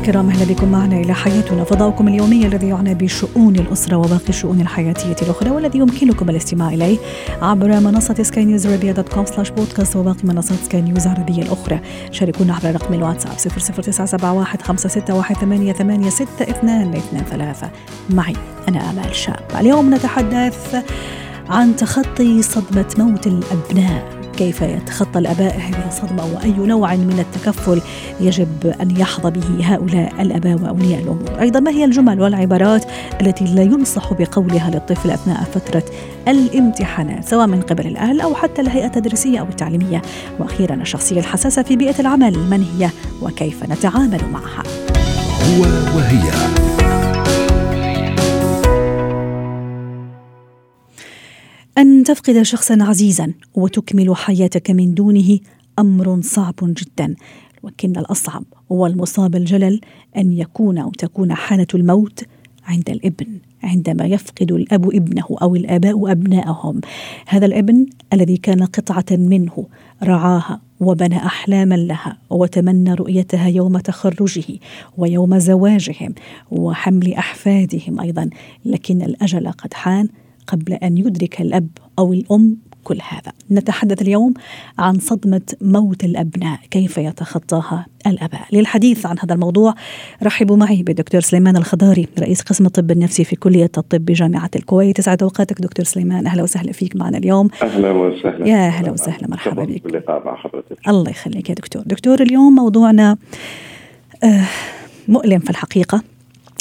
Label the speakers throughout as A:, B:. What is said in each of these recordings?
A: الكرام أهلا بكم معنا إلى حياتنا. فضاؤكم اليومي الذي يعنى بشؤون الأسرة وباقي الشؤون الحياتية الأخرى والذي يمكنكم الاستماع إليه عبر منصة سكاي نيوز عربيه dot com slash podcast وباقي منصات سكاي نيوز العربية الأخرى. شاركونا عبر رقم الواتساب 00971 561 88 622 معي أنا آمال شاب. اليوم نتحدث عن تخطي صدمة موت الأبناء. كيف يتخطى الأباء هذه الصدمة وأي نوع من التكفل يجب أن يحظى به هؤلاء الأباء وأولياء الأمور، أيضا ما هي الجمل والعبارات التي لا ينصح بقولها للطفل أثناء فترة الامتحانات سواء من قبل الأهل أو حتى الهيئة التدريسية أو التعليمية، وأخيرا الشخصية الحساسة في بيئة العمل من هي وكيف نتعامل معها.
B: هو وهي.
A: أن تفقد شخصا عزيزا وتكمل حياتك من دونه أمر صعب جدا ولكن الأصعب والمصاب الجلل أن يكون أو تكون حالة الموت عند الإبن عندما يفقد الأب ابنه أو الآباء ابنائهم هذا الإبن الذي كان قطعة منه رعاها وبنى أحلاما لها وتمنى رؤيتها يوم تخرجه ويوم زواجهم وحمل أحفادهم أيضا لكن الأجل قد حان قبل أن يدرك الأب أو الأم كل هذا. نتحدث اليوم عن صدمة موت الأبناء، كيف يتخطاها الأباء. للحديث عن هذا الموضوع رحبوا معي بالدكتور سليمان الخضاري رئيس قسم الطب النفسي في كلية الطب بجامعه الكويت. يسعد أوقاتك دكتور سليمان، أهلا وسهلا فيك معنا اليوم.
C: أهلا وسهلا
A: يا أهلا وسهلا مرحبا بك.
C: باللقاء مع حضرتك.
A: الله يخليك يا دكتور. دكتور اليوم موضوعنا آه مؤلم في الحقيقة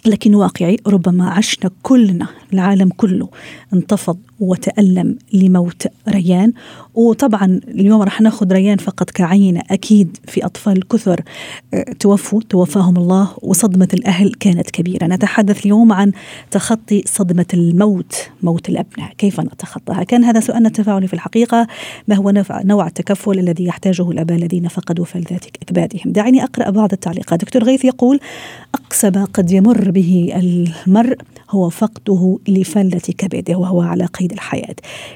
A: لكن واقعي ربما عشنا كلنا العالم كله انتفض وتألم لموت ريان. وطبعا اليوم راح ناخذ ريان فقط كعينة أكيد في أطفال كثر توفوا توفاهم الله وصدمة الأهل كانت كبيرة. نتحدث اليوم عن تخطي صدمة الموت موت الأبناء. كيف نتخطاها؟ كان هذا سؤالنا التفاعلي في الحقيقة. ما هو نوع التكفل الذي يحتاجه الآباء الذين فقدوا فلذات أكبادهم؟ دعيني أقرأ بعض التعليقات. دكتور غيث يقول أقصى ما قد يمر به المرء هو فقده لفلة كبده وهو على قيد الحياة.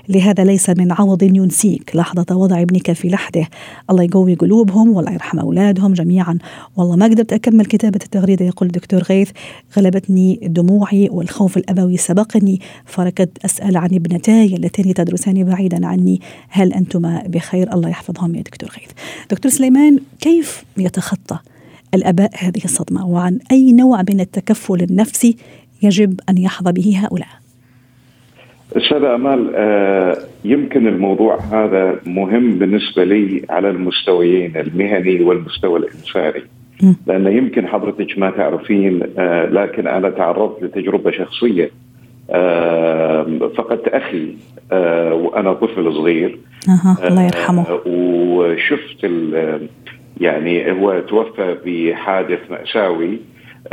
A: لهذا ليس من عوض ينسيك لحظة وضع ابنك في لحده. الله يقوي قلوبهم والله يرحم أولادهم جميعا. والله ما قدرت أكمل كتابة التغريدة يقول الدكتور غيث. غلبتني دموعي والخوف الأبوي سبقني. فركضت أسأل عن ابنتاي اللتين تدرسان بعيدا عني. هل أنتما بخير؟ الله يحفظهم يا دكتور غيث. دكتور سليمان كيف يتخطى الأباء هذه الصدمة؟ وعن أي نوع من التكفل النفسي يجب أن يحظى به هؤلاء.
C: أستاذ آمال آه يمكن الموضوع هذا مهم بالنسبة لي على المستويين المهني والمستوى الإنساني. لأن يمكن حضرتك ما تعرفين آه لكن أنا تعرضت لتجربة شخصية آه فقدت أخي وأنا طفل صغير.
A: أه الله يرحمه.
C: وشفت يعني هو توفى بحادث مأساوي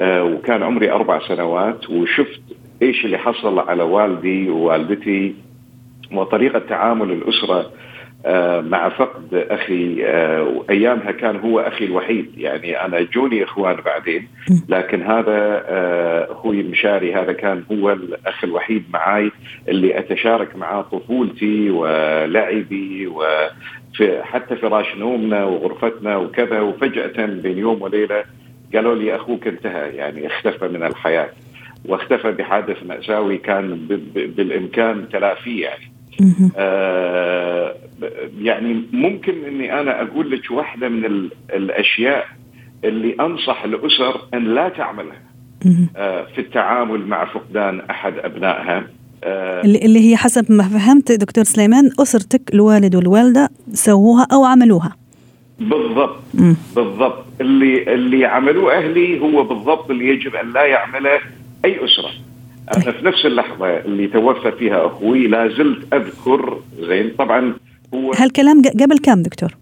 C: آه وكان عمري أربع سنوات وشفت إيش اللي حصل على والدي ووالدتي وطريقة تعامل الأسرة آه مع فقد أخي آه وأيامها كان هو أخي الوحيد. يعني أنا جوني إخوان بعدين لكن هذا أخوي المشاري هذا كان هو الأخ الوحيد معاي اللي أتشارك معاه طفولتي ولعبي و في حتى فراش نومنا وغرفتنا وكذا. وفجأة بين يوم وليلة قالوا لي أخوك انتهى يعني اختفى من الحياة. واختفى بحادث مأساوي كان بالإمكان تلافيه يعني. آه يعني ممكن إني أنا أقول لك واحدة من الأشياء اللي أنصح الأسر أن لا تعملها. آه في التعامل مع فقدان أحد أبنائها.
A: آه اللي هي حسب ما فهمت دكتور سليمان أسرتك الوالد والوالدة سووها أو عملوها.
C: بالضبط. بالضبط. اللي اللي عملوه أهلي هو بالضبط اللي يجب أن لا يعمله أي أسرة. أنا في نفس اللحظة اللي توفى فيها أخوي لا زلت أذكر زين طبعا هو
A: هالكلام قبل كم دكتور؟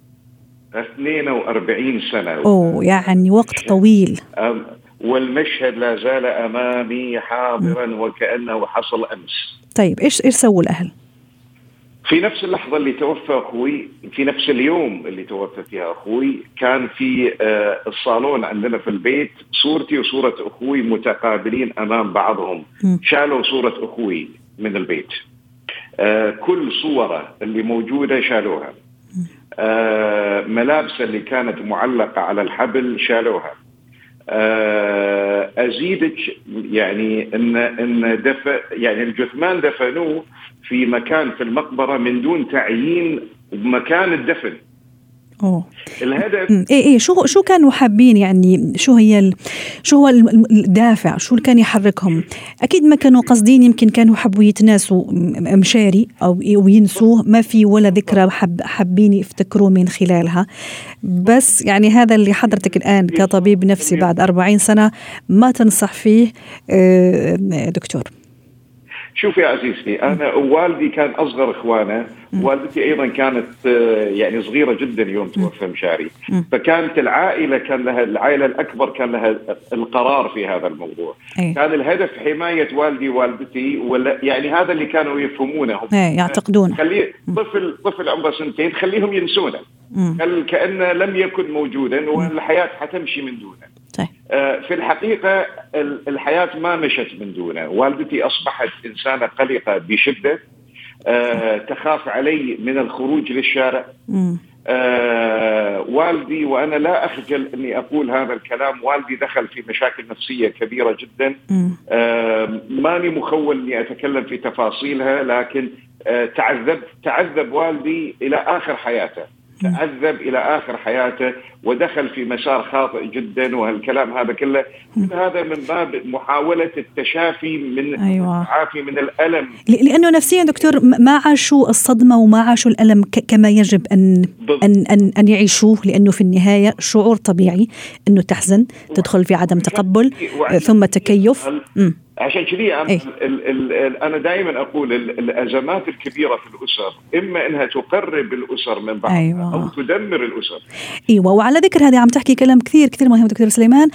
C: 42 سنة.
A: أوه يعني وقت طويل.
C: والمشهد لا زال أمامي حاضرا وكأنه حصل أمس.
A: طيب إيش إيش سووا الأهل؟
C: في نفس اللحظة اللي توفى أخوي في نفس اليوم اللي توفى فيها أخوي كان في آه، الصالون عندنا في البيت صورتي وصورة أخوي متقابلين أمام بعضهم. شالوا صورة أخوي من البيت. آه، كل صورة اللي موجودة شالوها. آه، ملابسه اللي كانت معلقة على الحبل شالوها. أزيدك يعني إن إن دف يعني الجثمان دفنوه في مكان في المقبرة من دون تعيين مكان الدفن.
A: أوه. الهدف إيه إيه شو شو كانوا حابين يعني؟ شو هي ال... شو هو الدافع؟ شو اللي كان يحركهم؟ أكيد ما كانوا قاصدين يمكن كانوا حبوا يتناسوا مشاري أو ينسوه ما في ولا ذكرى حب حابين يفتكروه من خلالها. بس يعني هذا اللي حضرتك الآن كطبيب نفسي بعد 40 سنة ما تنصح فيه آه، دكتور.
C: شوف يا عزيزتي أنا والدي كان أصغر إخوانه والدتي أيضا كانت آه، يعني صغيرة جدا يوم توفى مشاري. فكانت العائلة كان لها العائلة الأكبر كان لها القرار في هذا الموضوع. أي. كان الهدف حماية والدي ووالدتي ولا يعني هذا اللي كانوا يفهمونه. هم
A: يعتقدون
C: خليه طفل طفل عمره سنتين خليهم ينسونه. كأنه لم يكن موجودا والحياة حتمشي من دونه. طيب. آه، في الحقيقة الحياة ما مشت من دونه. والدتي أصبحت إنسانة قلقة بشدة آه، تخاف علي من الخروج للشارع. آه والدي وأنا لا أخجل أني أقول هذا الكلام والدي دخل في مشاكل نفسية كبيرة جدا. آه ماني مخول أني أتكلم في تفاصيلها لكن آه تعذب تعذب والدي إلى آخر حياته. تعذب إلى آخر حياته ودخل في مسار خاطئ جدا وهالكلام هذا كله. هذا من باب محاولة التشافي من أيوة. التعافي من الألم.
A: لأنه نفسيا دكتور ما عاشوا الصدمة وما عاشوا الألم كما يجب أن أن أن, أن يعيشوه لأنه في النهاية شعور طبيعي إنه تحزن تدخل في عدم تقبل ثم تكيف.
C: عشان كذي أنا, إيه؟ أنا دائما أقول الأزمات الكبيرة في الأسر إما أنها تقرب الأسر من بعض أيوة. أو تدمر الأسر
A: أيوة وعلى ذكر هذه عم تحكي كلام كثير كثير مهم دكتور سليمان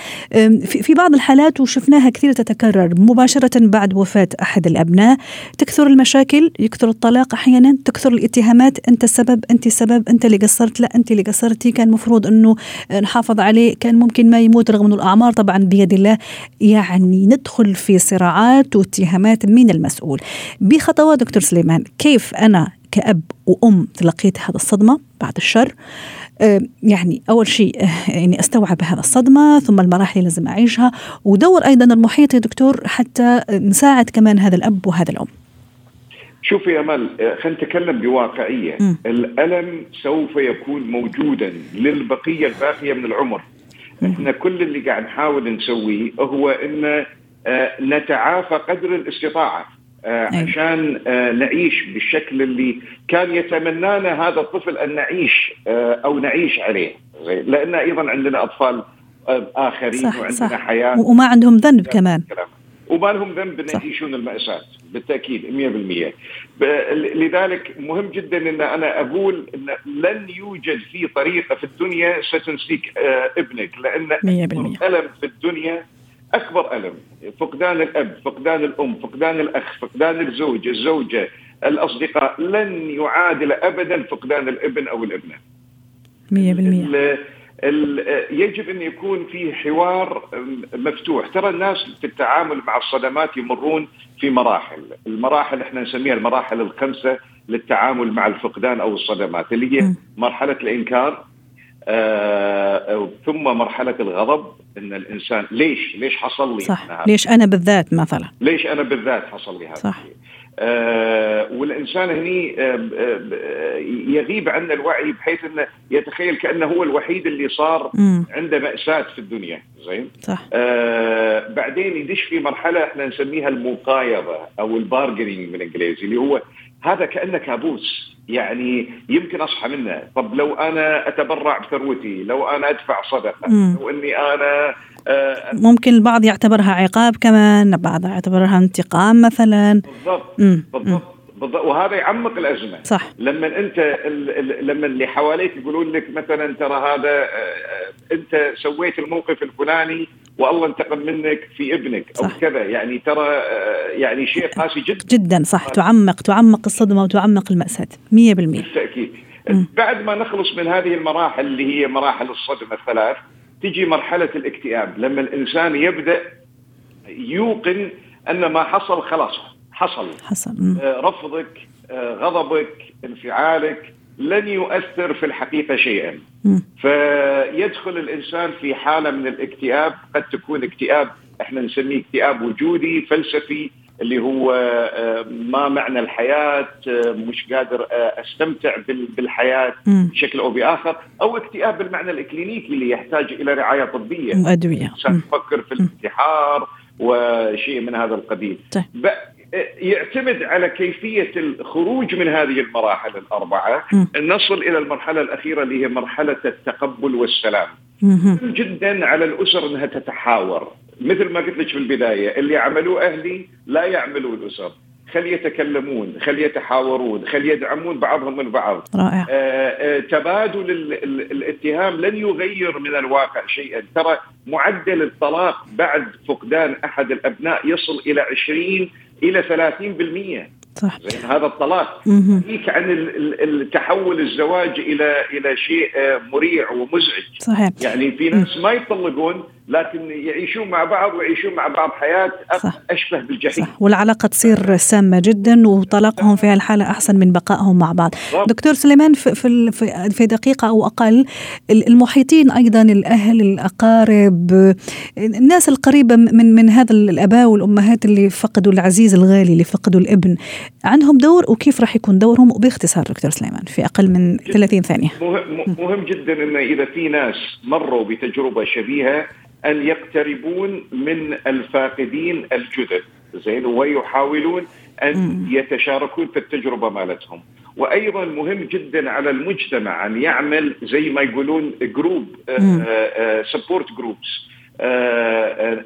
A: في بعض الحالات وشفناها كثير تتكرر مباشرة بعد وفاة أحد الأبناء تكثر المشاكل يكثر الطلاق أحيانا تكثر الاتهامات أنت السبب أنت السبب أنت اللي قصرت لا أنت اللي قصرتي كان مفروض أنه نحافظ عليه كان ممكن ما يموت رغم أنه الأعمار طبعا بيد الله يعني ندخل في صراعات واتهامات من المسؤول. بخطوات دكتور سليمان كيف أنا كأب وأم تلقيت هذا الصدمة بعد الشر؟ آه، يعني أول شيء آه، يعني أستوعب هذا الصدمة ثم المراحل اللي لازم أعيشها ودور أيضا المحيط يا دكتور حتى نساعد كمان هذا الأب وهذا الأم.
C: شوفي يا امل آه، خلينا نتكلم بواقعية. م. الألم سوف يكون موجودا للبقية الباقية من العمر. م. إحنا كل اللي قاعد نحاول نسويه هو إن نتعافى قدر الاستطاعة آه،. عشان آه، نعيش بالشكل اللي كان يتمنانا هذا الطفل أن نعيش آه، أو نعيش عليه. لأن أيضا عندنا أطفال آخرين صح وعندنا صح. حياة.
A: وما عندهم ذنب كمان.
C: وما لهم ذنب إن يعيشون المأساة. بالتأكيد 100% لذلك مهم جدا إن أنا أقول إن لن يوجد في طريقة في الدنيا ستنسيك ابنك. لأن الم في الدنيا أكبر ألم. فقدان الأب فقدان الأم فقدان الأخ فقدان الزوج الزوجة الأصدقاء لن يعادل ابدا فقدان الابن أو الابنة. 100% يجب أن يكون في حوار مفتوح. ترى الناس في التعامل مع الصدمات يمرون في مراحل. المراحل إحنا نسميها المراحل الخمسة للتعامل مع الفقدان أو الصدمات اللي هي مرحلة الإنكار آه ثم مرحلة الغضب إن الإنسان ليش؟ ليش حصل لي
A: صح. أنا ليش أنا بالذات مثلا؟
C: ليش أنا بالذات حصل لي هذا صح. آه والإنسان هني آه آه يغيب عن الوعي بحيث إنه يتخيل كأنه هو الوحيد اللي صار م. عنده مأساة في الدنيا. زين؟ صح. آه بعدين يدش في مرحلة إحنا نسميها المقايضة أو البارجنينج بالإنجليزي اللي هو هذا كأنه كابوس. يعني يمكن أصحى منه. طب لو أنا أتبرع بثروتي لو أنا أدفع صدقة مم. لو إني أنا
A: آه ممكن البعض يعتبرها عقاب كمان البعض يعتبرها انتقام مثلا.
C: بالضبط مم. بالضبط بالضبط. وهذا يعمق الأزمة.
A: صح.
C: لما أنت لما اللي حواليك يقولون لك مثلا ترى هذا آه، أنت سويت الموقف الفلاني والله انتقم منك في ابنك أو
A: صح.
C: كذا. يعني ترى آه، يعني شيء قاسي جدا.
A: جدا صح. تعمق تعمق الصدمة وتعمق المأساة. 100% بالتأكيد.
C: بعد ما نخلص من هذه المراحل اللي هي مراحل الصدمة الثلاث تجي مرحلة الاكتئاب. لما الإنسان يبدأ يوقن أن ما حصل خلاص حصل.
A: حصل.
C: آه، رفضك آه، غضبك انفعالك لن يؤثر في الحقيقة شيئا. فيدخل الإنسان في حالة من الاكتئاب قد تكون اكتئاب إحنا نسميه اكتئاب وجودي فلسفي اللي هو آه، ما معنى الحياة آه، مش قادر آه، أستمتع بال- بالحياة
A: مم.
C: بشكل أو بآخر أو اكتئاب بالمعنى الإكلينيكي اللي يحتاج إلى رعاية طبية
A: وادويه
C: الانسان
A: مم.
C: يفكر في الانتحار وشيء من هذا القبيل
A: طيب.
C: يعتمد على كيفية الخروج من هذه المراحل. ان نصل إلى المرحلة الأخيرة اللي هي مرحلة التقبل والسلام.
A: مهم.
C: جدا على الأسر أنها تتحاور. مثل ما قلت لك في البداية اللي عملوه أهلي لا يعملوا الأسر. خل يتكلمون خل يتحاورون خل يدعمون بعضهم البعض
A: رائع.
C: آه، آه، تبادل ال- ال- الاتهام لن يغير من الواقع شيئا. ترى معدل الطلاق بعد فقدان أحد الأبناء يصل إلى 20 إلى 30%
A: صح.
C: زين هذا الطلاق. يحكيك عن ال- ال- التحول الزواج إلى إلى شيء آه، مريع ومزعج.
A: صحيح.
C: يعني في ناس ما يطلقون لكن يعيشون مع بعض ويعيشون مع بعض حياة
A: صح.
C: أشبه بالجحيم.
A: صح. والعلاقة تصير سامة جدا وطلاقهم في هالحالة أحسن من بقائهم مع بعض.
C: بالضبط.
A: دكتور سليمان في, في, في, أو أقل ال- المحيطين أيضا الأهل الأقارب الناس القريبة من من هذا الآباء والأمهات اللي فقدوا العزيز الغالي اللي فقدوا الابن عندهم دور وكيف راح يكون دورهم؟ وباختصار دكتور سليمان في أقل من 30 ثانية.
C: مهم, مهم جدا إن إذا في ناس مروا بتجربة شبيهة أن يقتربون من الفاقدين الجدد. زين ويحاولون أن يتشاركون في التجربة مالتهم. وأيضا مهم جدا على المجتمع أن يعمل زي ما يقولون group support groups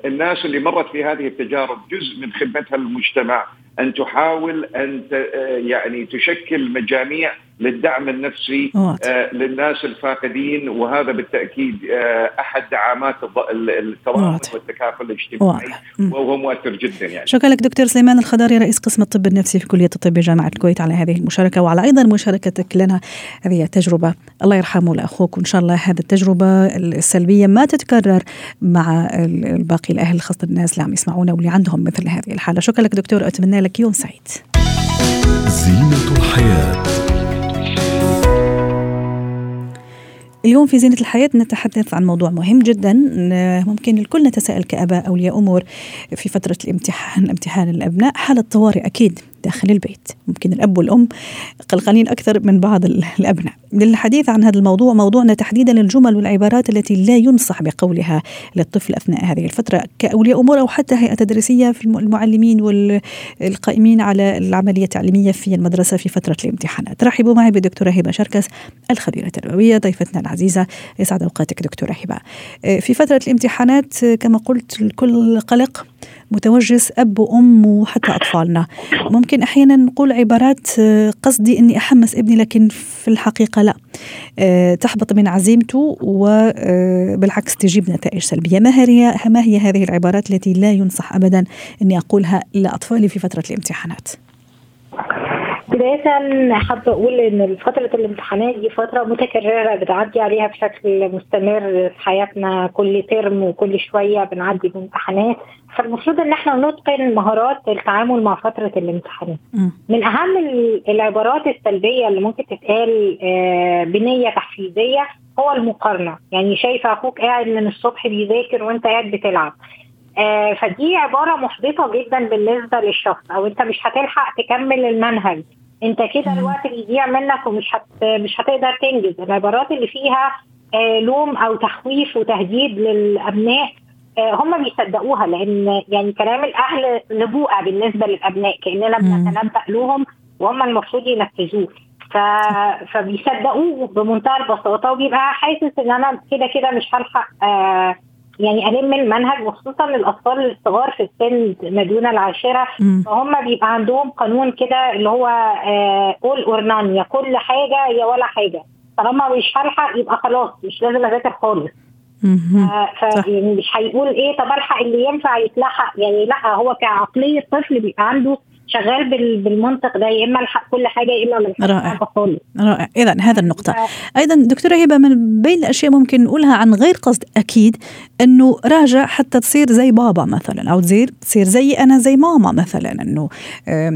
C: الناس اللي مرت في هذه التجارب جزء من خدمتها للمجتمع. أن تحاول أن آه، يعني تشكل مجاميع للدعم النفسي. آه، للناس الفاقدين وهذا بالتأكيد آه، أحد دعامات الض- ال- التضامن
A: واضح.
C: والتكافل الاجتماعي. وهو مؤثر جدا يعني
A: شكرا لك دكتور سليمان الخضاري رئيس قسم الطب النفسي في كلية الطب بجامعة الكويت على هذه المشاركة وعلى أيضا مشاركتك لنا هذه التجربة الله يرحمه لأخوك وإن شاء الله هذه التجربة السلبية ما تتكرر مع ال- الباقي الأهل خاصة الناس اللي عم يسمعونا واللي عندهم مثل هذه الحالة شكرا لك دكتور أتمنى لك يوم سعيد.
B: زينة الحياة.
A: اليوم في زينة الحياة نتحدث عن موضوع مهم جدا. ممكن الكل نتساءل كأباء أولياء أمور في فترة الامتحان امتحان الأبناء. حالة طوارئ أكيد داخل البيت. ممكن الأب والأم قلقانين أكثر من بعض ال- الأبناء. للحديث عن هذا الموضوع موضوعنا تحديدا الجمل والعبارات التي لا ينصح بقولها للطفل أثناء هذه الفترة كأولياء أمور أو حتى هيئة تدريسية في الم- المعلمين والقائمين على العملية التعليمية في المدرسة في فترة الامتحانات. رحبوا معي بالدكتورة هبة شركس الخبيرة التربوية ضيفتنا العزيزة يسعد أوقاتك دكتورة هبة. آه، في فترة الامتحانات آه، كما قلت الكل قلق. متوجس أب وأم وحتى أطفالنا. ممكن أحيانا نقول عبارات آه، قصدي أني أحمس ابني لكن في الحقيقة لا. آه، تحبط من عزيمته وبالعكس تجيب نتائج سلبية. ما هي ما هي هذه العبارات التي لا ينصح أبدا أني أقولها لأطفالي في فترة الامتحانات؟
D: بداية حابة أقول إن فترة الامتحانات دي فترة متكررة بتعدي عليها بشكل مستمر في حياتنا. كل ترم وكل شوية بنعدي بامتحانات. فالمفروض إن إحنا نتقن مهارات التعامل مع فترة الامتحانات. من أهم ال- العبارات السلبية اللي ممكن تتقال آه، بنية تحفيزية هو المقارنة، يعني شايفة أخوك قاعد من الصبح بيذاكر وأنت قاعد بتلعب. آه، فدي عبارة محبطة جدا بالنسبة للشخص أو أنت مش هتلحق تكمل المنهج. انت كده الوقت بيضيع منك ومش هت... مش هتقدر تنجز. العبارات اللي فيها آه لوم أو تخويف وتهديد للأبناء آه هم بيصدقوها لأن يعني كلام الأهل نبوءة بالنسبة للأبناء
A: كأننا.
D: بنتنبأ لهم وهم المفروض ينفذوه. ف... فبيصدقوه بمنتهى البساطة وبيبقى حاسس إن أنا كده كده مش هلحق آه يعني الم المنهج وخصوصا الأطفال الصغار في السن ما دون العاشره. فهم بيبقى عندهم قانون كده اللي هو اول اور نان يا كل حاجة يا ولا حاجة طالما مش هلحق يبقى خلاص مش لازم أذاكر خالص
A: مهم.
D: ف يعني مش هيقول إيه طب ألحق اللي ينفع يتلحق يعني لأ هو كعقلية طفل بيبقى عنده شغال بال- بالمنطق ده يا إما الحق كل حاجة يا إما ما
A: رائع.
D: خالص.
A: رائع. اذا هذا النقطة. أيضا دكتورة هبة من بين الأشياء ممكن نقولها عن غير قصد أكيد إنه راجع حتى تصير زي بابا مثلا أو تصير تصير زي أنا زي ماما مثلا إنه آه،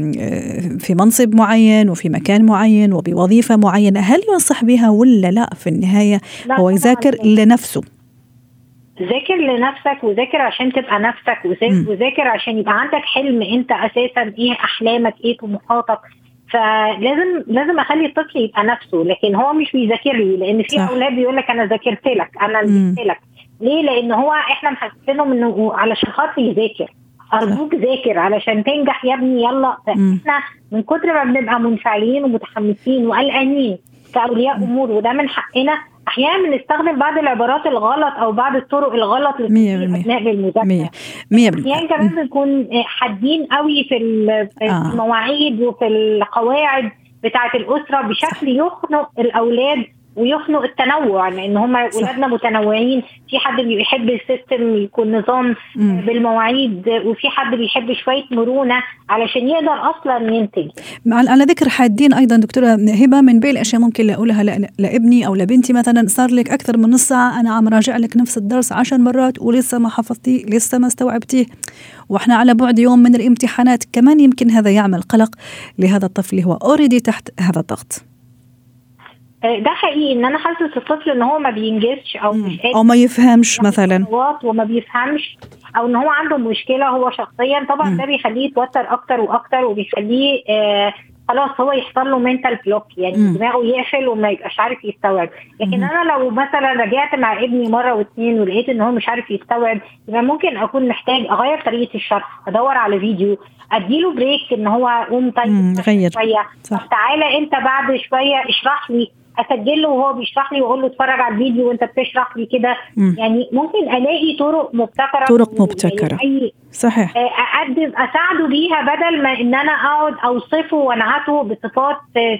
A: في منصب معين وفي مكان معين وبوظيفة معينة. هل ينصح بها ولا لا في النهاية؟
D: لا
A: هو. يذاكر لنفسه.
D: ذاكر لنفسك وذاكر عشان تبقى نفسك. وذاكر عشان يبقى عندك حلم انت أساسا إيه احلامك إيه طموحاتك فلازم لازم اخلي الطفل يبقى نفسه لكن هو مش بيذاكر لي لأن في. أولاد بيقول لك أنا ذاكرت لك
A: أنا.
D: نزلت لك ليه لأن هو إحنا محسسينهم انه علشان خاطر يذاكر أرجوك ذاكر علشان تنجح يا ابني يلا. إحنا من كتر ما بنبقى منفعلين ومتحمسين وقلقانين كاولياء أمور وده من حقنا أحيانا بنستخدم بعض العبارات الغلط أو بعض الطرق الغلط. اثناء المذاكره
A: مية مية بالمية
D: يعني كمان بنكون حادين قوي في
A: آه.
D: المواعيد وفي القواعد بتاعة الأسرة بشكل يخنق الأولاد ويخنق التنوع لأن هم اولادنا متنوعين. في حد بيحب السيستم يكون نظام
A: مم.
D: بالمواعيد وفي حد بيحب شوية مرونة علشان يقدر أصلا ينتج.
A: على على ذكر حادين أيضا دكتورة هبة من بين الأشياء ممكن اقولها لابني أو لبنتي مثلا صار لك أكثر من نص ساعة أنا عم راجع لك نفس الدرس عشر مرات ولسه ما حفظتيه لسه ما استوعبتيه. وإحنا على بعد يوم من الامتحانات كمان يمكن هذا يعمل قلق لهذا الطفل اللي هو already تحت هذا الضغط.
D: ده حقيقي إن أنا حاسس الطفل إن هو ما بينجزش أو مش قادر
A: أو ما يفهمش مثلا
D: وما بيفهمش أو إن هو عنده مشكلة هو شخصيا طبعا
A: مم.
D: ده بيخليه يتوتر أكتر وأكتر وبيخليه آه خلاص هو يحصل له mental block يعني
A: مم.
D: دماغه يقفل وما يبقاش عارف يستوعب لكن
A: مم.
D: أنا لو مثلا رجعت مع ابني مرة واثنين ولقيت إن هو مش عارف يستوعب يبقى ممكن أكون محتاج أغير طريقة الشرح أدور على فيديو أديله بريك إن هو قوم طيب.
A: شوية.
D: طب تعالى أنت بعد شوية اشرح لي اسجل له وهو بيشرح لي وأقول له اتفرج على الفيديو وأنت بتشرح لي كده
A: مم.
D: يعني ممكن ألاقي طرق مبتكرة
A: طرق مبتكرة.
D: يعني أي-
A: صحيح
D: آه، أقدم أساعده بيها بدل ما إن أنا أقعد أوصفه وأنعته بصفات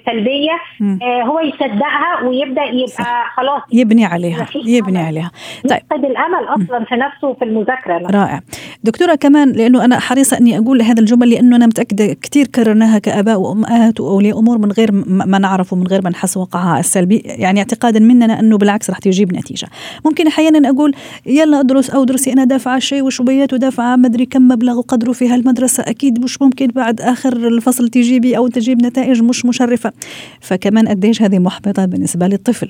D: سلبية
A: مم.
D: آه، هو يصدقها ويبدأ يبقى
A: صح.
D: خلاص
A: يبني عليها يبني. عليها طيب
D: يفقد الأمل أصلا في نفسه وفي المذاكرة
A: رائع دكتورة كمان لأنه أنا حريصة أني أقول هذا الجمل لأنه أنا متأكدة كثير كررناها كآباء وأمهات وأولياء أمور من غير ما نعرف ومن غير ما نحس وقعها السلبي يعني اعتقادا مننا أنه بالعكس رح تجيب نتيجة. ممكن أحيانا أقول يلا أدرس أو درسي أنا دافعة شيء وشويات ودافعة مدري كم مبلغ وقدره في هالمدرسة أكيد مش ممكن بعد آخر الفصل تجيبي أو تجيب نتائج مش مشرفة. فكمان قديش هذه محبطة بالنسبة للطفل.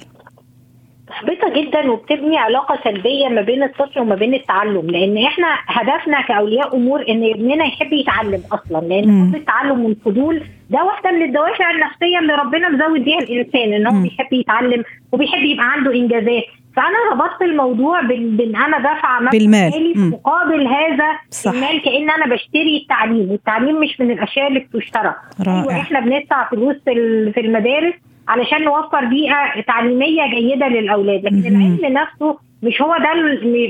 D: محبطه جدا وبتبني علاقة سلبية ما بين الطفل وما بين التعلم لأن إحنا هدفنا كأولياء أمور إن ابننا يحب يتعلم أصلا
A: لأن.
D: حب التعلم والفضول ده واحدة من الدوافع النفسية اللي ربنا مزود بيها الإنسان إن هو. بيحب يتعلم وبيحب يبقى عنده إنجازات فأنا ربطت الموضوع بإن أنا دافعه
A: بالمال.
D: مالي في. مقابل هذا
A: صح.
D: المال كأن أنا بشتري التعليم والتعليم مش من الأشياء اللي بتشترى
A: رائع.
D: أيوة إحنا بندفع فلوس في المدارس علشان نوفر بيئة تعليمية جيدة للأولاد لكن. العلم نفسه مش هو ده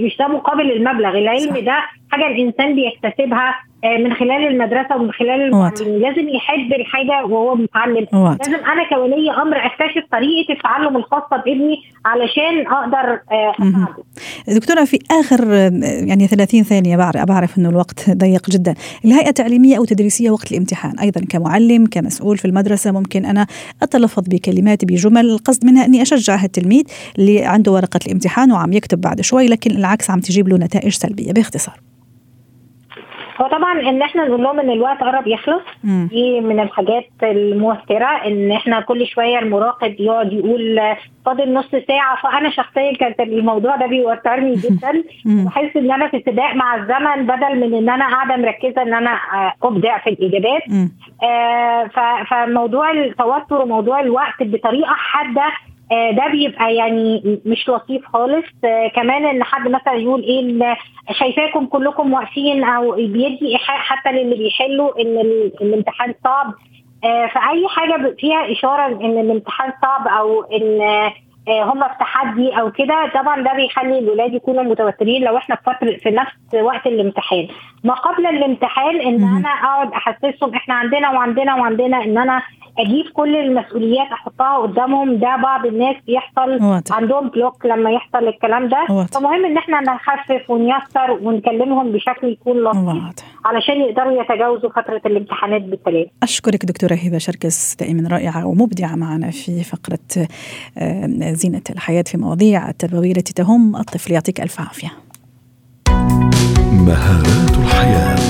D: مش ده مقابل المبلغ العلم. ده حاجة الإنسان بيكتسبها من خلال المدرسة ومن خلال. المعلمين لازم يحب الحاجة وهو بيتعلم
A: واضح.
D: لازم أنا كولي أمر أكتشف طريقة التعلم الخاصة بابني علشان أقدر آه،. أساعده.
A: دكتورة في آخر آه، يعني 30 ثانية بعرف, بعرف أنه الوقت ضيق جدا. الهيئة التعليمية أو تدريسية وقت الامتحان أيضا كمعلم كمسؤول في المدرسة ممكن أنا أتلفظ بكلمات بجمل. القصد منها أني أشجع التلميذ اللي عنده ورقة الامتحان وعم يكتب بعد شوي لكن العكس عم تجيب له نتائج سلبية. باختصار.
D: هو طبعا إن إحنا نقول لهم إن الوقت قرب يخلص. دي من الحاجات المؤثره إن إحنا كل شوية المراقب يقعد يقول فاضل نص ساعة فأنا شخصيا كانت الموضوع ده بيوترني جدا. بحس إن أنا في سباق مع الزمن بدل من إن أنا قاعدة مركزة إن أنا أبدع في
A: الإجابات.
D: آه، فموضوع التوتر وموضوع الوقت بطريقة حادة ده بيبقى يعني مش لطيف خالص. آه، كمان إن حد مثلا يقول إيه ال- شايفاكم كلكم واقفين أو بيدي إيحاء حتى للي بيحلوا إن ال- الامتحان صعب. آه، فأي حاجة فيها إشارة إن الامتحان صعب أو إن آه، هم في تحدي أو كده طبعا ده بيخلي الولاد يكونوا متوترين لو إحنا في فترة في نفس وقت الامتحان. ما قبل الامتحان
A: إن.
D: أنا أقعد أحسسهم إحنا عندنا وعندنا وعندنا إن أنا أجيب كل المسؤوليات أحطها قدامهم ده بعض الناس بيحصل.
A: واضح.
D: عندهم بلوك لما يحصل الكلام ده.
A: واضح.
D: فمهم إن إحنا نخفف ونيسر ونكلمهم بشكل يكون لطيف
A: واضح.
D: علشان يقدروا يتجاوزوا فترة الامتحانات بالسلام
A: أشكرك دكتورة هبة شركس دائما رائعة ومبدعة معنا في فقرة آه، زينة الحياة في مواضيع التربوية التي تهم. الطفل يعطيك ألف عافية.
B: مهارات الحياة.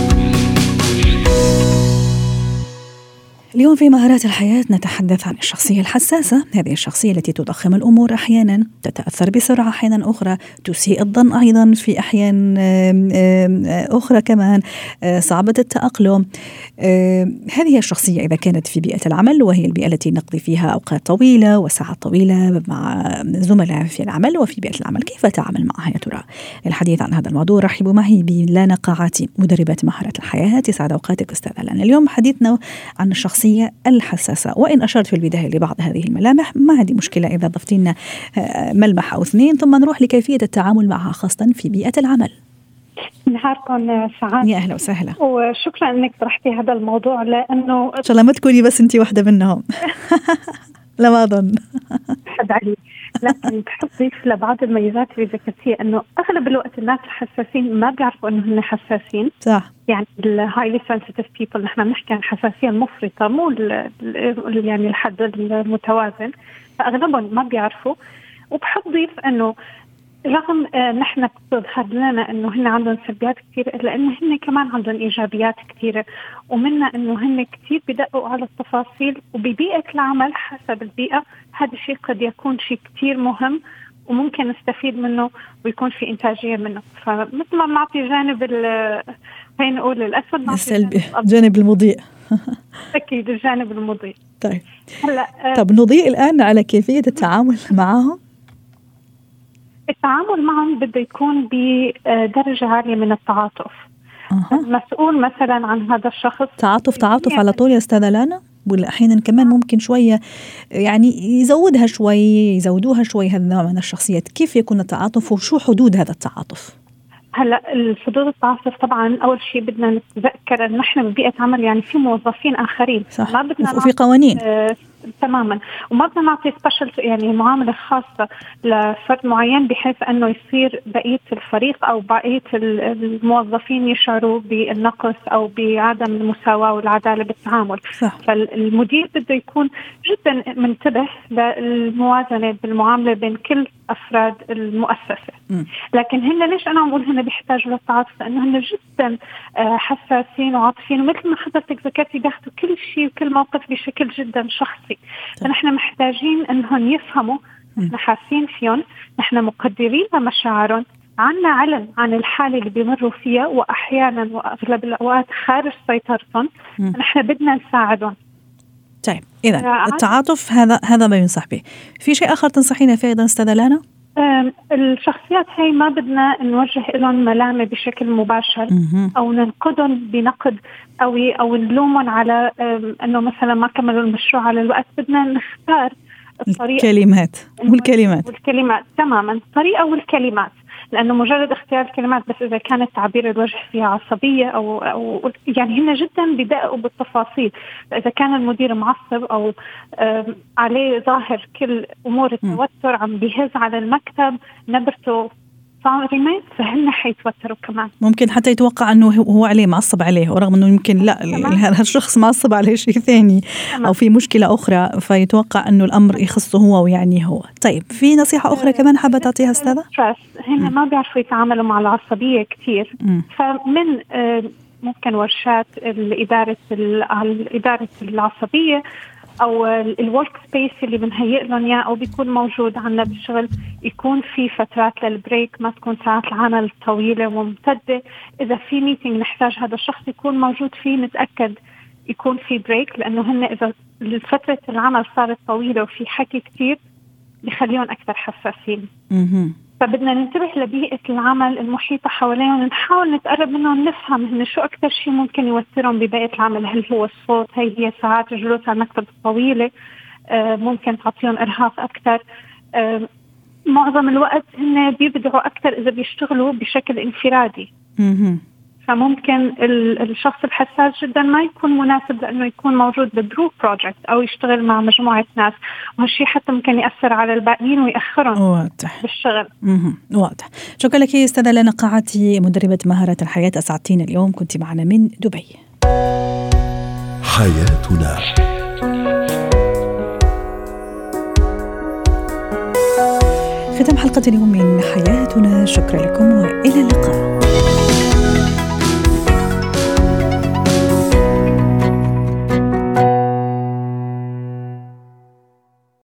A: اليوم في مهارات الحياة نتحدث عن الشخصية الحساسة. هذه الشخصية التي تضخم الأمور أحيانا تتأثر بسرعة أحيانا أخرى تسيء الظن أيضا في أحيان آم، أخرى كمان آه، صعبة التأقلم. آم، هذه الشخصية إذا كانت في بيئة العمل وهي البيئة التي نقضي فيها أوقات طويلة وساعات طويلة مع زملاء في العمل وفي بيئة العمل. كيف أتعامل معها يا ترى؟ الحديث عن هذا الموضوع رحبوا معي بلانا قاعاتي مدربة مهارات الحياة. تسعد أوقاتك أستاذة لنا اليوم حديثنا عن الشخصية الحساسة. وإن أشرت في البداية لبعض هذه الملامح ما عندي مشكلة إذا ضفت لنا آه، ملمح أو اثنين ثم نروح لكيفية التعامل معها خاصة في بيئة العمل.
E: نهاركم سعاد
A: يا أهلا وسهلا.
E: وشكرا إنك طرحتي هذا الموضوع لأنه
A: إن شاء الله ما تكوني بس أنت واحدة منهم. لا ما أظن.
E: حد علي لكن بحب اضيف لبعض الميزات اللي ذكرتيها إنه أغلب الوقت الناس الحساسين ما بيعرفوا إنه هن حساسين.
A: صح.
E: يعني ال highly sensitive people نحن بنحكي عن حساسية المفرطه مو ال- يعني الحد المتوازن. فأغلبهم ما بيعرفوا. وبحب اضيف إنه رغم آه نحن بتظهر لنا إنه هن عندهم سلبيات كثير الا انه هن كمان عندهم إيجابيات كثيرة ومنها إنه هن كثير بدققوا على التفاصيل وببيئة العمل حسب البيئة هذا الشيء قد يكون شيء كثير مهم وممكن نستفيد منه ويكون في إنتاجية منه. فمثل ما بنعطي جانب ال- خلينا نقول الأسود
A: السلبي
E: جانب الأبيض.
A: جانب المضيء.
E: أكيد الجانب المضيء.
A: طيب.
E: هلأ آه،
A: طب نضيء الآن على كيفية التعامل معهم.
E: التعامل معهم بده يكون بدرجة عالية من التعاطف. مسؤول مثلا عن هذا الشخص
A: تعاطف تعاطف على طول يا أستاذة لانا؟ ولا أحيانا كمان ممكن شوية يعني يزودها شوي يزودوها شوي هذا النوع من الشخصيات. كيف يكون التعاطف وشو حدود هذا التعاطف؟
E: هلأ الحدود التعاطف طبعا أول شيء بدنا نتذكر إن نحن ببيئة عمل يعني في موظفين آخرين.
A: صح.
E: ما بدنا
A: وفي قوانين.
E: آه، تماما. وما بدنا نعطي سبيشال يعني معاملة خاصة لفرد معين بحيث أنه يصير بقية الفريق أو بقية ال- الموظفين يشعروا بالنقص أو بعدم المساواة والعدالة بالتعامل.
A: صح.
E: فالمدير بده يكون جدا منتبه للموازنة بالمعاملة بين كل أفراد المؤسسة.
A: مم.
E: لكن هن ليش أنا عم بقول هن بيحتاجوا للتعاطف؟ لأنه هن جدا آه، حساسين وعاطفيين. ومثل ما حضرتك ذكرتي بياخذوا كل شيء وكل موقف بشكل جدا شخصي. فنحن محتاجين إنهم يفهموا. نحن حاسين فيهم. نحن مقدرين لمشاعرهم عنا علم عن الحالة اللي بيمروا فيها وأحيانا وأغلب الأوقات خارج سيطرتهم. نحن بدنا نساعدهم.
A: طيب اذا
E: آه،
A: التعاطف هذا هذا ما ينصح به. في شيء آخر تنصحينا فيه أيضا أستاذة لانا؟
E: الشخصيات هي ما بدنا نوجه لهم ملامة بشكل مباشر. أو ننقدهم بنقد قوي أو نلومهم على أم، إنه مثلا ما كملوا المشروع على الوقت. بدنا نختار الطريقة.
A: الكلمات. والكلمات.
E: والكلمات. تماما. الطريقة والكلمات. لأنه مجرد اختيار الكلمات بس إذا كانت تعبير الوجه فيها عصبية أو أو يعني هن جدا بدققوا بالتفاصيل. اذا كان المدير معصب أو عليه ظاهر كل أمور التوتر عم بيهز على المكتب نبرته صارمه فهن حيتوتروا كمان
A: ممكن حتى يتوقع إنه هو عليه معصب عليه ورغم إنه يمكن لا
E: تمام.
A: هذا الشخص معصب عليه شيء ثاني
E: تمام.
A: أو في مشكلة أخرى فيتوقع إنه الأمر يخصه هو ويعني هو طيب في نصيحة أخرى كمان حابة تعطيها أستاذة
E: ستريس هن ما بيعرفوا يتعاملوا مع العصبية كثير. فمن آه، ممكن ورشات الإدارة إدارة العصبية أو ال workspace اللي بنهيئ لهم إياه أو بيكون موجود عندنا بالشغل يكون في فترات لل break ما تكون ساعات العمل طويلة وممتدة إذا في meeting نحتاج هذا الشخص يكون موجود فيه نتأكد يكون في break لأنه هن إذا فترة العمل صارت طويلة وفي حكي كتير بخليهم أكثر حساسين. فبدنا ننتبه لبيئة العمل المحيطة حواليهم ونحاول نتقرب منهم نفهم هن شو أكثر شيء ممكن يوترهم ببيئة العمل. هل هو الصوت؟ هي هي ساعات الجلوس على المكتب الطويلة آه، ممكن تعطيهم إرهاق أكثر آه، معظم الوقت هن بيبدعوا أكثر إذا بيشتغلوا بشكل انفرادي. فممكن الشخص الحساس جدا ما يكون مناسب لأنه يكون موجود ب group project أو يشتغل مع مجموعة ناس. وهالشيء حتى ممكن يأثر على الباقيين ويأخرهم واضح. بالشغل.
A: واضح. شكرا لك أستاذة لنا قاعتي مدربة مهارة الحياة أسعدتينا اليوم. كنت معنا من دبي. حياتنا. ختام حلقة اليوم من حياتنا. شكرا لكم وإلى اللقاء.